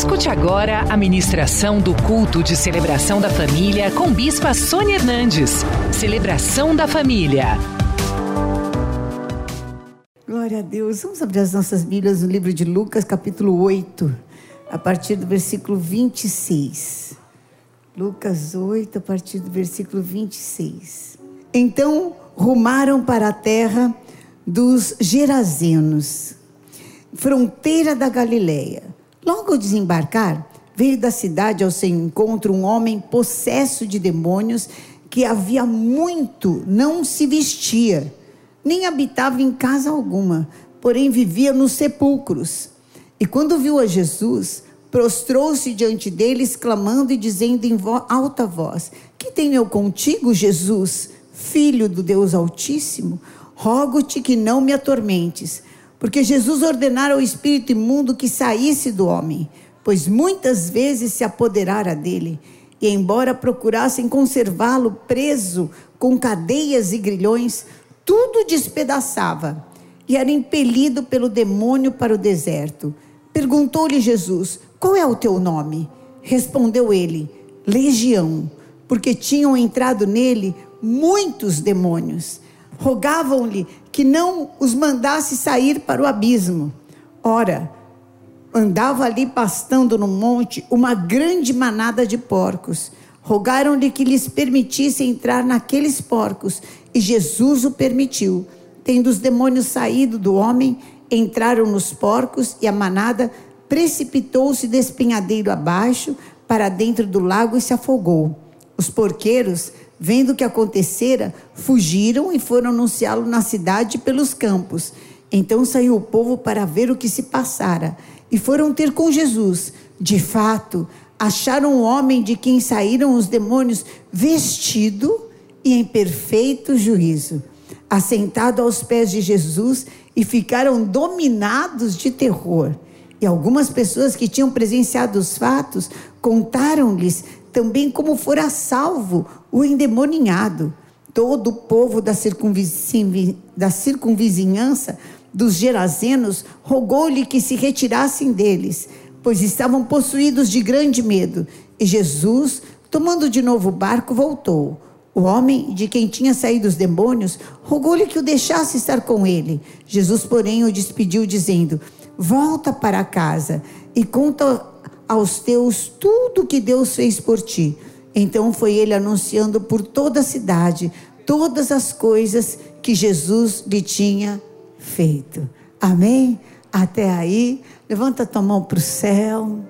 Escute agora a ministração do culto de celebração da família com Bispa Sônia Hernandes. Celebração da família. Glória a Deus. Vamos abrir as nossas Bíblias no livro de Lucas, capítulo 8, a partir do versículo 26. Lucas 8, a partir do versículo 26. Então rumaram para a terra dos Gerazenos, fronteira da Galileia. Logo ao desembarcar, veio da cidade ao seu encontro um homem possesso de demônios que havia muito não se vestia, nem habitava em casa alguma, porém vivia nos sepulcros. E quando viu a Jesus, prostrou-se diante dele, exclamando e dizendo em alta voz: Que tenho eu contigo, Jesus, filho do Deus Altíssimo? Rogo-te que não me atormentes. Porque Jesus ordenara ao espírito imundo que saísse do homem, pois muitas vezes se apoderara dele, e embora procurassem conservá-lo preso com cadeias e grilhões, tudo despedaçava, e era impelido pelo demônio para o deserto. Perguntou-lhe Jesus: Qual é o teu nome? Respondeu ele: Legião, porque tinham entrado nele muitos demônios rogavam-lhe que não os mandasse sair para o abismo. Ora, andava ali pastando no monte uma grande manada de porcos. Rogaram-lhe que lhes permitisse entrar naqueles porcos, e Jesus o permitiu. Tendo os demônios saído do homem, entraram nos porcos, e a manada precipitou-se despenhadeiro abaixo para dentro do lago e se afogou. Os porqueiros Vendo o que acontecera, fugiram e foram anunciá-lo na cidade e pelos campos. Então saiu o povo para ver o que se passara e foram ter com Jesus. De fato, acharam o homem de quem saíram os demônios vestido e em perfeito juízo, assentado aos pés de Jesus e ficaram dominados de terror. E algumas pessoas que tinham presenciado os fatos contaram-lhes também como fora salvo o endemoninhado. Todo o povo da, da circunvizinhança dos Gerazenos rogou-lhe que se retirassem deles, pois estavam possuídos de grande medo. E Jesus, tomando de novo o barco, voltou. O homem de quem tinha saído os demônios rogou-lhe que o deixasse estar com ele. Jesus, porém, o despediu, dizendo: Volta para casa e conta aos teus tudo que Deus fez por ti. Então foi ele anunciando por toda a cidade todas as coisas que Jesus lhe tinha feito. Amém? Até aí, levanta tua mão para o céu.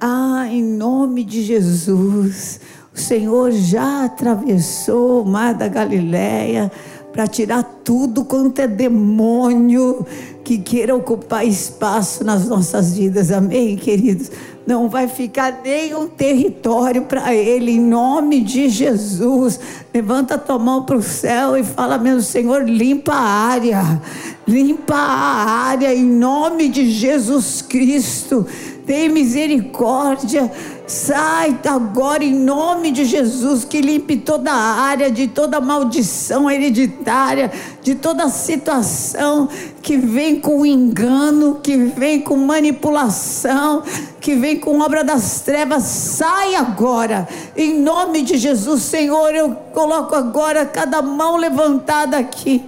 Ah, em nome de Jesus, o Senhor já atravessou o mar da Galileia para tirar tudo quanto é demônio que queira ocupar espaço nas nossas vidas. Amém, queridos? Não vai ficar nenhum território para ele, em nome de Jesus. Levanta a tua mão para o céu e fala, meu Senhor, limpa a área, limpa a área, em nome de Jesus Cristo. Tem misericórdia Sai agora em nome de Jesus, que limpe toda a área de toda maldição hereditária, de toda situação que vem com engano, que vem com manipulação, que vem com obra das trevas. Sai agora, em nome de Jesus, Senhor. Eu coloco agora cada mão levantada aqui.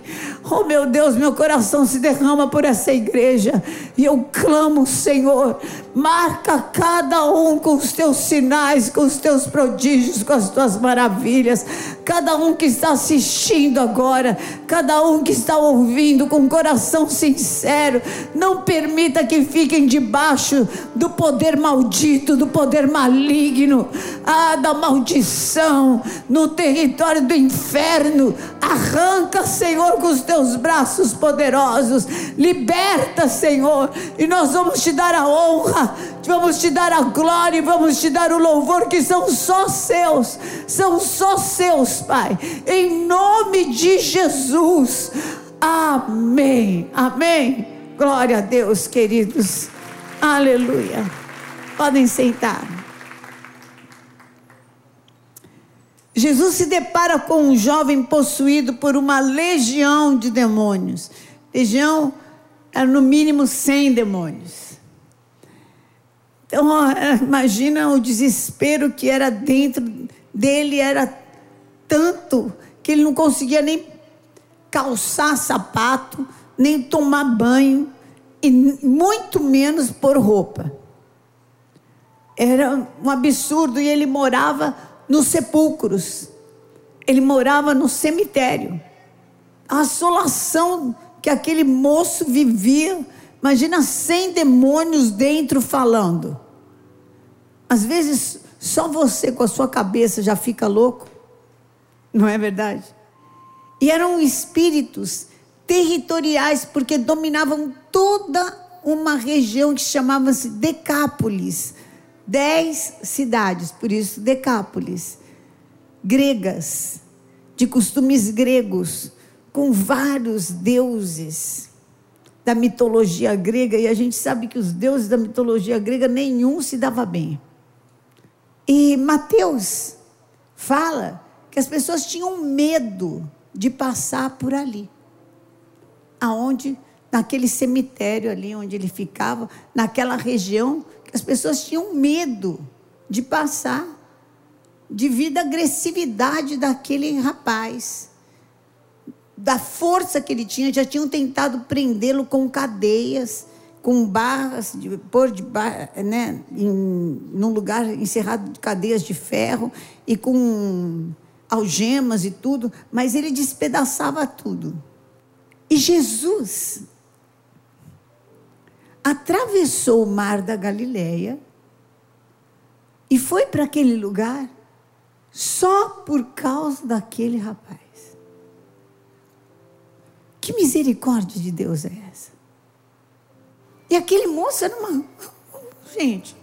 Oh meu Deus, meu coração se derrama por essa igreja e eu clamo, Senhor, marca cada um com os teus sinais, com os teus prodígios, com as tuas maravilhas. Cada um que está assistindo agora, cada um que está ouvindo com um coração sincero, não permita que fiquem debaixo do poder maldito, do poder maligno, ah, da maldição no território do inferno. Arranca, Senhor, com os teus braços poderosos. Liberta, Senhor, e nós vamos te dar a honra, vamos te dar a glória vamos te dar o louvor que são só seus, são só seus, Pai. Em nome de Jesus. Amém. Amém. Glória a Deus, queridos. Aleluia. Podem sentar. Jesus se depara com um jovem possuído por uma legião de demônios. Legião era no mínimo 100 demônios. Então, imagina o desespero que era dentro dele, era tanto que ele não conseguia nem calçar sapato, nem tomar banho, e muito menos pôr roupa. Era um absurdo, e ele morava nos sepulcros, ele morava no cemitério. A assolação que aquele moço vivia Imagina 100 demônios dentro falando. Às vezes, só você com a sua cabeça já fica louco. Não é verdade? E eram espíritos territoriais, porque dominavam toda uma região que chamava-se Decápolis. Dez cidades, por isso Decápolis. Gregas, de costumes gregos, com vários deuses da mitologia grega, e a gente sabe que os deuses da mitologia grega nenhum se dava bem. E Mateus fala que as pessoas tinham medo de passar por ali. Aonde naquele cemitério ali onde ele ficava, naquela região, que as pessoas tinham medo de passar devido à agressividade daquele rapaz da força que ele tinha, já tinham tentado prendê-lo com cadeias, com barras, de, pôr de né, em, num lugar encerrado de cadeias de ferro e com algemas e tudo, mas ele despedaçava tudo. E Jesus atravessou o mar da Galileia e foi para aquele lugar só por causa daquele rapaz. Que misericórdia de Deus é essa? E aquele moço era uma. Gente,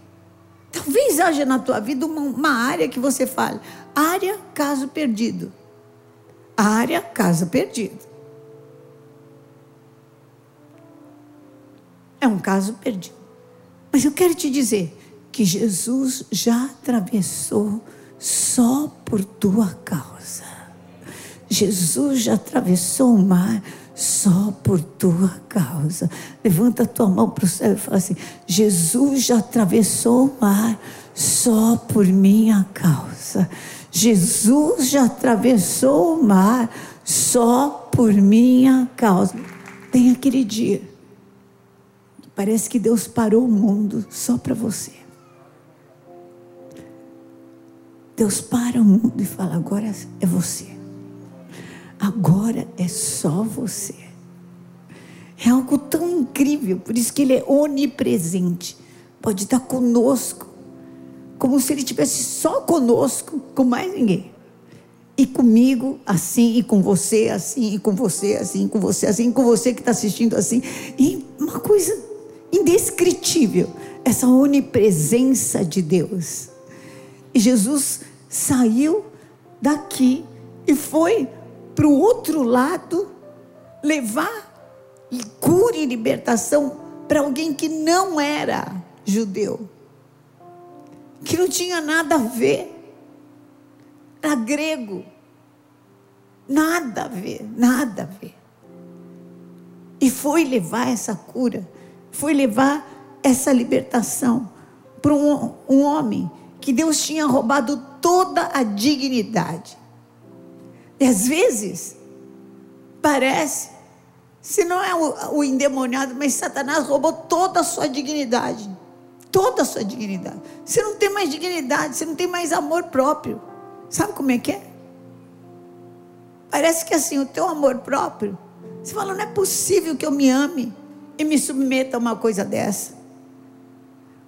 talvez haja na tua vida uma, uma área que você fale: área caso perdido. Área caso perdido. É um caso perdido. Mas eu quero te dizer que Jesus já atravessou só por tua causa. Jesus já atravessou o mar só por tua causa. Levanta a tua mão para o céu e fala assim: Jesus já atravessou o mar só por minha causa. Jesus já atravessou o mar só por minha causa. Tem aquele dia. Parece que Deus parou o mundo só para você. Deus para o mundo e fala: agora é você. Agora é só você. É algo tão incrível, por isso que Ele é onipresente. Pode estar conosco, como se Ele estivesse só conosco, com mais ninguém. E comigo assim, e com você assim, e com você assim, com você assim, com você que está assistindo assim. E uma coisa indescritível, essa onipresença de Deus. E Jesus saiu daqui e foi para o outro lado, levar cura e libertação para alguém que não era judeu, que não tinha nada a ver, era grego, nada a ver, nada a ver. E foi levar essa cura, foi levar essa libertação para um, um homem que Deus tinha roubado toda a dignidade. E às vezes, parece, se não é o, o endemoniado, mas Satanás roubou toda a sua dignidade. Toda a sua dignidade. Você não tem mais dignidade, você não tem mais amor próprio. Sabe como é que é? Parece que assim, o teu amor próprio, você fala, não é possível que eu me ame e me submeta a uma coisa dessa.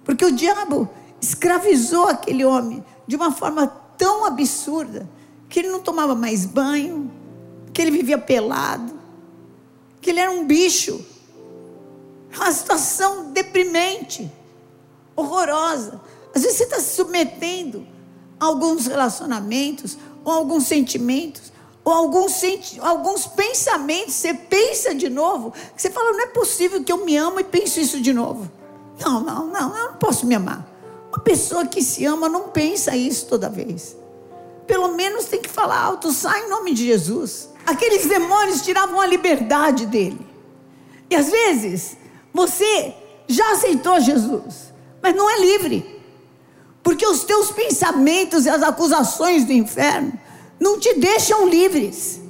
Porque o diabo escravizou aquele homem de uma forma tão absurda que ele não tomava mais banho, que ele vivia pelado, que ele era um bicho. Uma situação deprimente, horrorosa. Às vezes você está se submetendo a alguns relacionamentos, ou alguns sentimentos, ou alguns, senti alguns pensamentos. Você pensa de novo, você fala: não é possível que eu me amo e penso isso de novo. Não, não, não, eu não posso me amar. Uma pessoa que se ama não pensa isso toda vez pelo menos tem que falar alto, sai em nome de Jesus. Aqueles demônios tiravam a liberdade dele. E às vezes, você já aceitou Jesus, mas não é livre. Porque os teus pensamentos e as acusações do inferno não te deixam livres.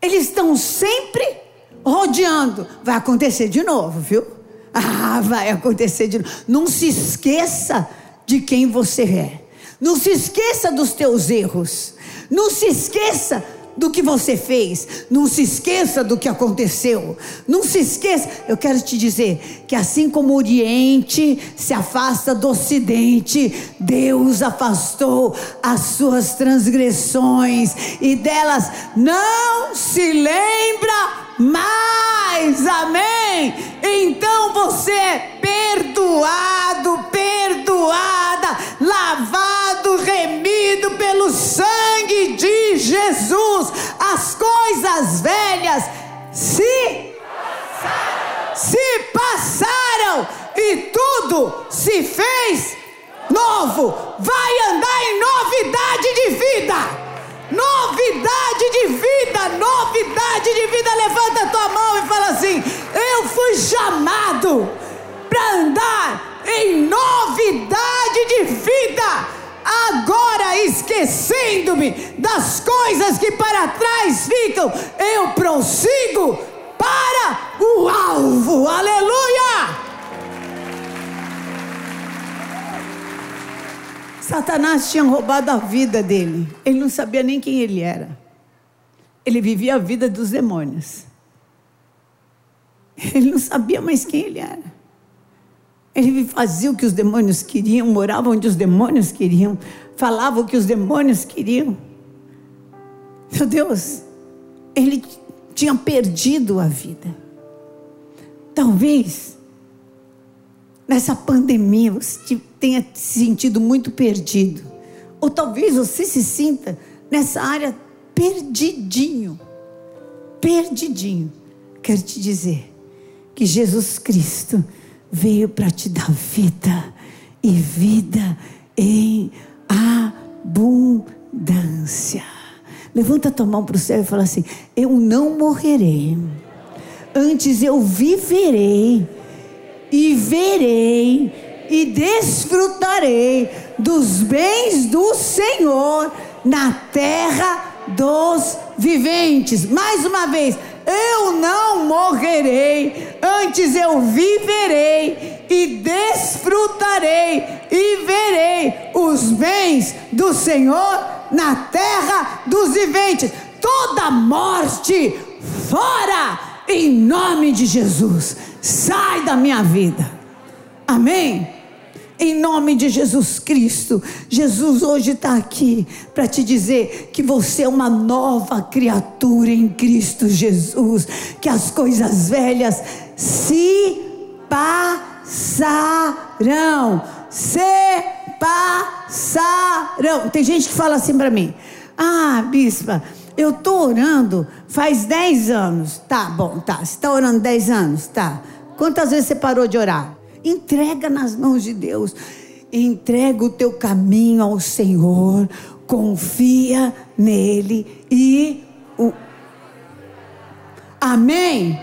Eles estão sempre rodeando. Vai acontecer de novo, viu? Ah, vai acontecer de novo. Não se esqueça de quem você é. Não se esqueça dos teus erros. Não se esqueça do que você fez, não se esqueça do que aconteceu, não se esqueça. Eu quero te dizer que assim como o Oriente se afasta do Ocidente, Deus afastou as suas transgressões e delas não se lembra mais, amém? Então você é perdoado, perdoada, lavado, remido pelo sangue de Jesus. As coisas velhas se se passaram e tudo se fez novo. Vai andar em novidade de vida. Novidade de vida, novidade de vida. Levanta a tua mão e fala assim: Eu fui chamado para andar em novidade de vida. Agora, esquecendo-me das coisas que para trás ficam, eu prossigo para o alvo. Aleluia! Satanás tinha roubado a vida dele. Ele não sabia nem quem ele era. Ele vivia a vida dos demônios. Ele não sabia mais quem ele era. Ele fazia o que os demônios queriam, morava onde os demônios queriam, falava o que os demônios queriam. Meu Deus, ele tinha perdido a vida. Talvez nessa pandemia você tenha se sentido muito perdido. Ou talvez você se sinta nessa área perdidinho. Perdidinho. Quero te dizer que Jesus Cristo veio para te dar vida e vida em abundância. Levanta tua mão para o céu e fala assim: Eu não morrerei, antes eu viverei e verei e desfrutarei dos bens do Senhor na terra dos viventes. Mais uma vez, eu não morrerei, antes eu viverei e desfrutarei e verei os bens do Senhor na terra dos viventes. Toda morte fora em nome de Jesus. Sai da minha vida. Amém? Em nome de Jesus Cristo, Jesus hoje está aqui para te dizer que você é uma nova criatura em Cristo Jesus, que as coisas velhas se passarão, se passarão. Tem gente que fala assim para mim: Ah, bispa, eu estou orando faz 10 anos. Tá bom, tá. Você está orando 10 anos? Tá. Quantas vezes você parou de orar? Entrega nas mãos de Deus. Entrega o teu caminho ao Senhor. Confia nele e o. Amém?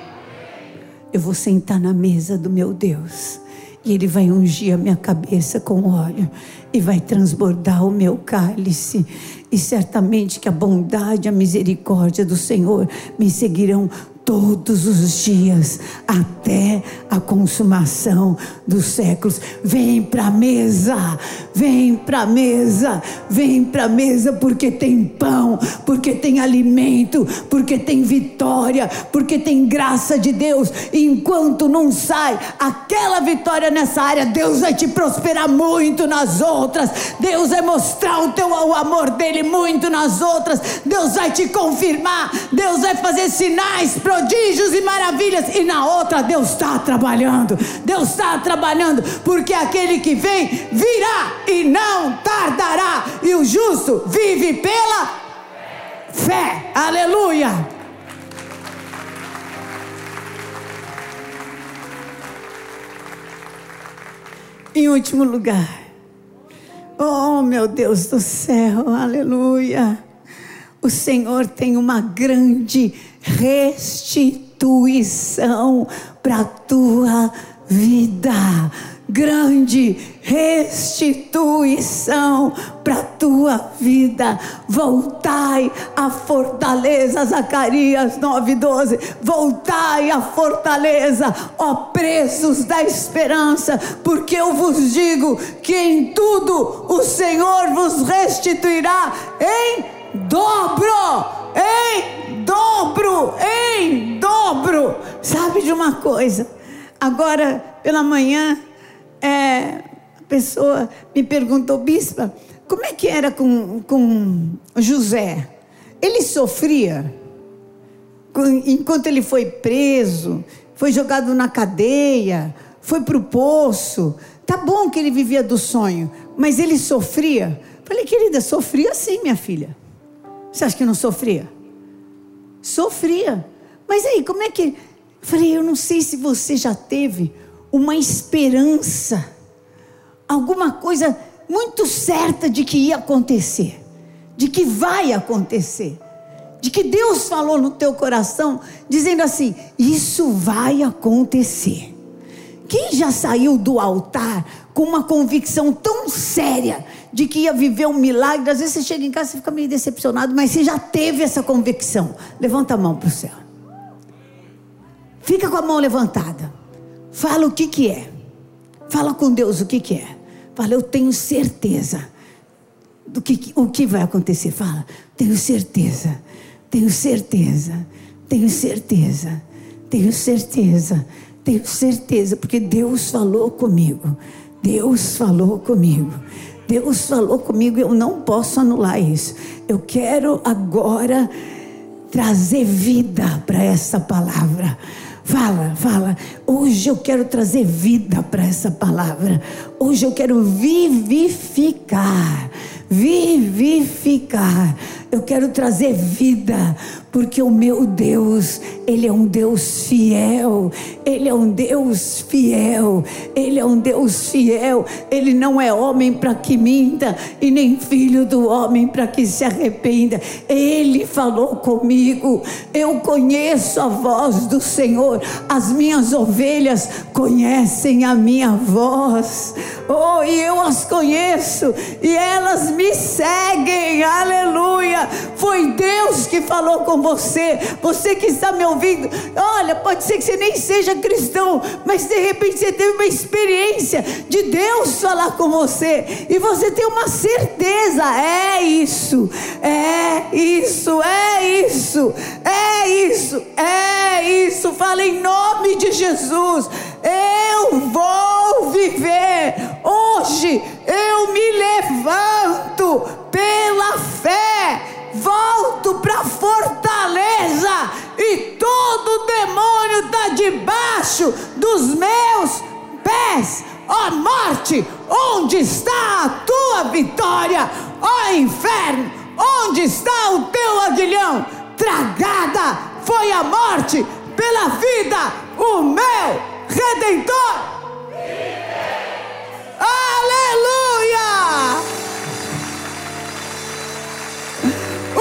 Eu vou sentar na mesa do meu Deus. E Ele vai ungir a minha cabeça com óleo e vai transbordar o meu cálice. E certamente que a bondade e a misericórdia do Senhor me seguirão todos os dias até a consumação dos séculos. Vem para a mesa, vem para a mesa, vem para a mesa porque tem pão, porque tem alimento, porque tem vitória, porque tem graça de Deus. E enquanto não sai aquela vitória nessa área, Deus vai te prosperar muito nas outras. Deus vai mostrar o teu o amor dele muito nas outras. Deus vai te confirmar, Deus vai fazer sinais, prodígios e maravilhas. E na outra, Deus está trabalhando. Deus está trabalhando, porque aquele que vem virá e não tardará. E o justo vive pela fé. Aleluia. Em último lugar, oh meu Deus do céu, aleluia. O Senhor tem uma grande restituição para a tua vida. grande restituição para a tua vida. Voltai à fortaleza, Zacarias 9:12. Voltai à fortaleza, ó presos da esperança, porque eu vos digo que em tudo o Senhor vos restituirá em dobro, em dobro, em dobro. Sabe de uma coisa? Agora pela manhã é, a pessoa me perguntou, bispa, como é que era com, com José? Ele sofria enquanto ele foi preso, foi jogado na cadeia, foi para o poço. Tá bom que ele vivia do sonho, mas ele sofria. Falei, querida, sofria sim, minha filha. Você acha que não sofria? Sofria. Mas aí, como é que. Falei, eu não sei se você já teve uma esperança, alguma coisa muito certa de que ia acontecer, de que vai acontecer, de que Deus falou no teu coração, dizendo assim: Isso vai acontecer. Quem já saiu do altar com uma convicção tão séria de que ia viver um milagre, às vezes você chega em casa e fica meio decepcionado, mas você já teve essa convicção. Levanta a mão para o céu. Fica com a mão levantada. Fala o que que é. Fala com Deus o que que é. Fala, eu tenho certeza do que o que vai acontecer. Fala, tenho certeza. Tenho certeza. Tenho certeza. Tenho certeza. Tenho certeza, porque Deus falou comigo. Deus falou comigo. Deus falou comigo, eu não posso anular isso. Eu quero agora trazer vida para essa palavra. Fala, fala. Hoje eu quero trazer vida para essa palavra. Hoje eu quero vivificar. Vivificar. Eu quero trazer vida porque o meu Deus, Ele é um Deus fiel, Ele é um Deus fiel, Ele é um Deus fiel, Ele não é homem para que minta, e nem filho do homem para que se arrependa. Ele falou comigo, eu conheço a voz do Senhor, as minhas ovelhas conhecem a minha voz, oh, e eu as conheço, e elas me seguem, aleluia. Foi Deus que falou comigo você, você que está me ouvindo. Olha, pode ser que você nem seja cristão, mas de repente você teve uma experiência de Deus falar com você e você tem uma certeza: é isso, é isso, é isso, é isso, é isso. Fala em nome de Jesus. Eu vou viver. Hoje eu me levanto pela fé volto para fortaleza e todo demônio está debaixo dos meus pés. Ó oh, morte, onde está a tua vitória? Ó oh, inferno, onde está o teu aguilhão? Tragada foi a morte pela vida, o meu redentor. Aleluia!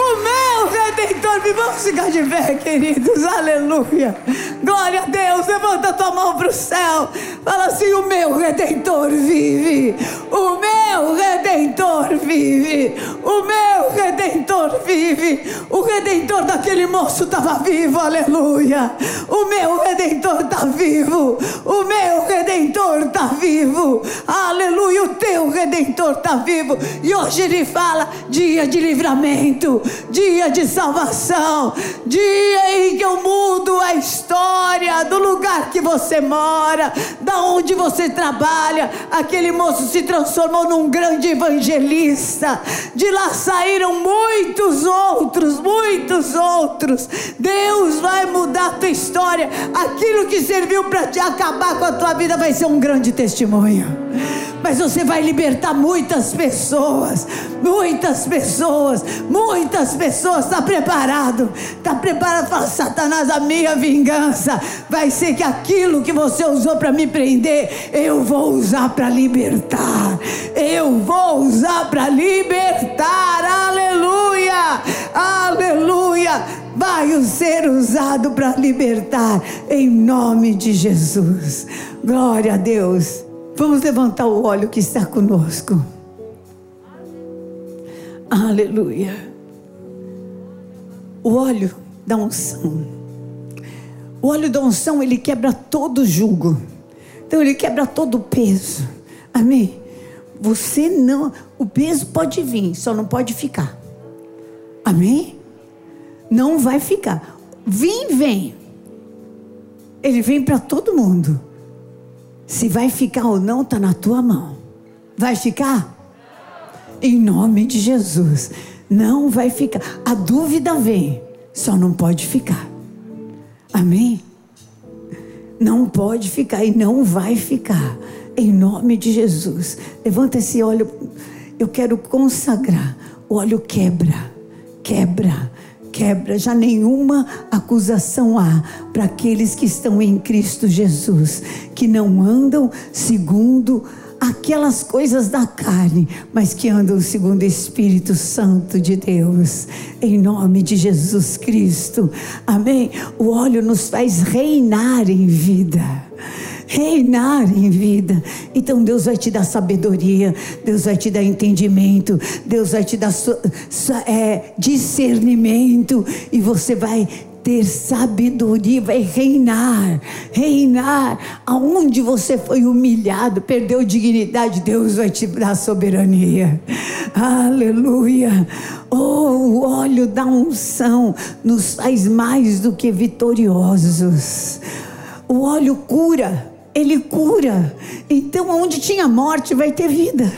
O meu redentor vive. Vamos ficar de pé, queridos. Aleluia. Glória a Deus. Levanta tua mão para o céu. Fala assim: O meu redentor vive. O meu redentor vive. O meu redentor vive. O redentor daquele moço estava vivo. Aleluia. O meu redentor está vivo. O meu redentor está vivo. Aleluia. O teu redentor está vivo. E hoje ele fala: dia de livramento dia de salvação, dia em que eu mudo a história do lugar que você mora, da onde você trabalha. Aquele moço se transformou num grande evangelista. De lá saíram muitos outros, muitos outros. Deus vai mudar a tua história. Aquilo que serviu para te acabar com a tua vida vai ser um grande testemunho mas você vai libertar muitas pessoas, muitas pessoas, muitas pessoas. Está preparado? Está preparado para Satanás? A minha vingança vai ser que aquilo que você usou para me prender, eu vou usar para libertar. Eu vou usar para libertar. Aleluia! Aleluia! vai ser usado para libertar, em nome de Jesus. Glória a Deus. Vamos levantar o óleo que está conosco. Aleluia. O óleo da unção. O óleo da unção, ele quebra todo jugo. Então ele quebra todo peso. Amém? Você não, o peso pode vir, só não pode ficar. Amém? Não vai ficar. Vem, vem. Ele vem para todo mundo. Se vai ficar ou não, está na tua mão. Vai ficar? Em nome de Jesus. Não vai ficar. A dúvida vem, só não pode ficar. Amém? Não pode ficar e não vai ficar. Em nome de Jesus. Levanta esse óleo. Eu quero consagrar. O óleo quebra, quebra, quebra. Já nenhuma acusação há para aqueles que estão em Cristo Jesus, que não andam segundo aquelas coisas da carne, mas que andam segundo o Espírito Santo de Deus, em nome de Jesus Cristo. Amém. O óleo nos faz reinar em vida reinar em vida. Então Deus vai te dar sabedoria, Deus vai te dar entendimento, Deus vai te dar é, discernimento e você vai ter sabedoria, vai reinar, reinar. Aonde você foi humilhado, perdeu dignidade, Deus vai te dar soberania. Aleluia. Oh, o óleo da unção nos faz mais do que vitoriosos. O óleo cura. Ele cura. Então, onde tinha morte, vai ter vida.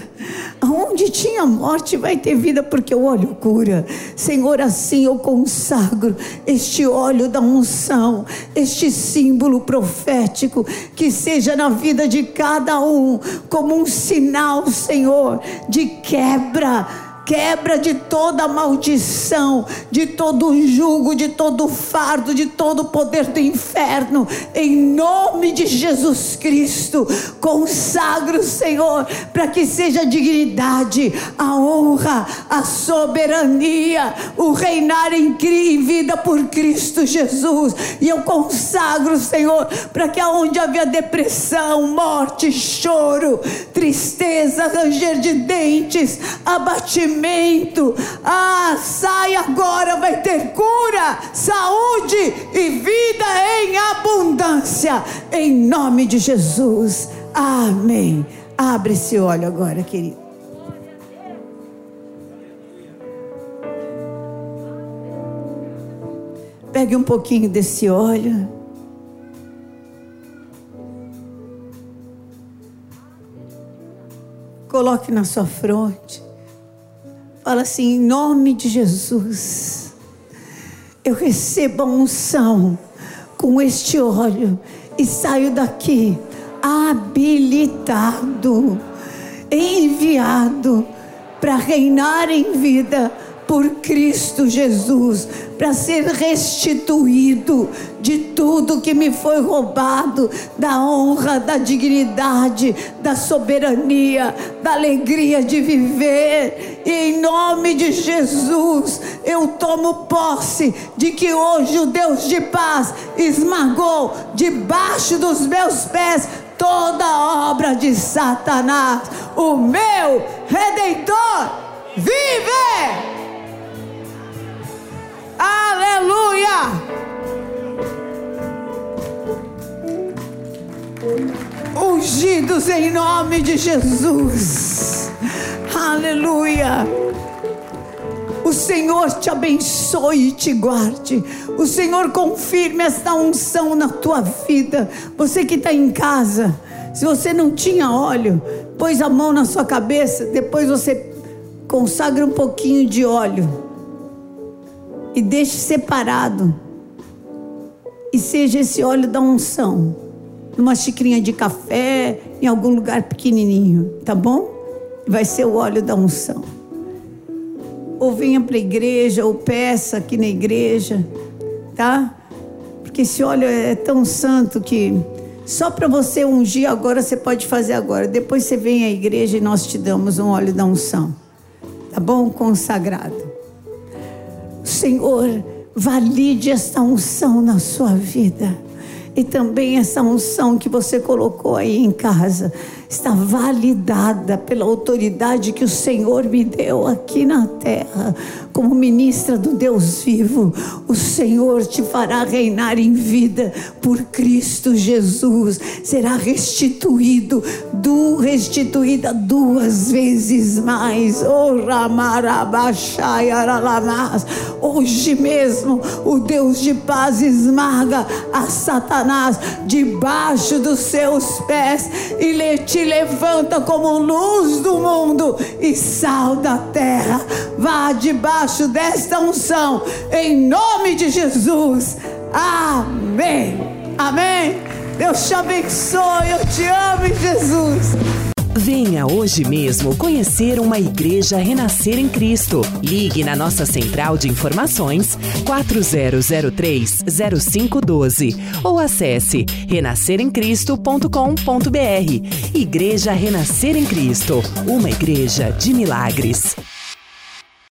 Onde tinha morte, vai ter vida, porque o óleo cura. Senhor, assim eu consagro este óleo da unção, este símbolo profético, que seja na vida de cada um, como um sinal, Senhor, de quebra quebra de toda maldição, de todo jugo, de todo fardo, de todo poder do inferno, em nome de Jesus Cristo. Consagro, Senhor, para que seja a dignidade, a honra, a soberania, o reinar em vida por Cristo Jesus. E eu consagro, Senhor, para que aonde havia depressão, morte, choro, tristeza, ranger de dentes, abatimento, sofrimento. Ah, sai agora, vai ter cura, saúde e vida em abundância. Em nome de Jesus. Amém. Abre esse olho agora, querido. Pegue um pouquinho desse óleo. Coloque na sua fronte. Fala assim, em nome de Jesus, eu recebo a unção com este óleo e saio daqui habilitado, enviado para reinar em vida por Cristo Jesus, para ser restituído de tudo que me foi roubado, da honra, da dignidade, da soberania, da alegria de viver. E em nome de Jesus, eu tomo posse de que hoje o Deus de paz esmagou debaixo dos meus pés toda obra de Satanás. O meu redentor vive! Aleluia! Ungidos em nome de Jesus. Aleluia. O Senhor te abençoe e te guarde. O Senhor confirme esta unção na tua vida. Você que está em casa, se você não tinha óleo, pôs a mão na sua cabeça, depois você consagra um pouquinho de óleo e deixe separado. E seja esse óleo da unção, numa xicrinha de café, em algum lugar pequenininho, tá bom? Vai ser o óleo da unção. Ou venha para a igreja, ou peça aqui na igreja, tá? Porque esse óleo é tão santo que só para você ungir agora você pode fazer agora. Depois você vem à igreja e nós te damos um óleo da unção. Tá bom? Consagrado. Senhor, valide essa unção na sua vida. E também essa unção que você colocou aí em casa. Está validada pela autoridade que o Senhor me deu aqui na terra. Como ministra do Deus vivo, o Senhor te fará reinar em vida por Cristo Jesus. Será restituído, do, restituída duas vezes mais. Oh, Hoje mesmo, o Deus de paz esmaga a Satanás debaixo dos seus pés e te levanta como luz do mundo e sal da terra. Vá debaixo desta unção, em nome de Jesus. Amém. Amém. Deus te abençoe. Eu te amo, Jesus. Venha hoje mesmo conhecer uma igreja renascer em Cristo. Ligue na nossa central de informações 4003-0512 ou acesse renasceremcristo.com.br. Igreja Renascer em Cristo, uma igreja de milagres.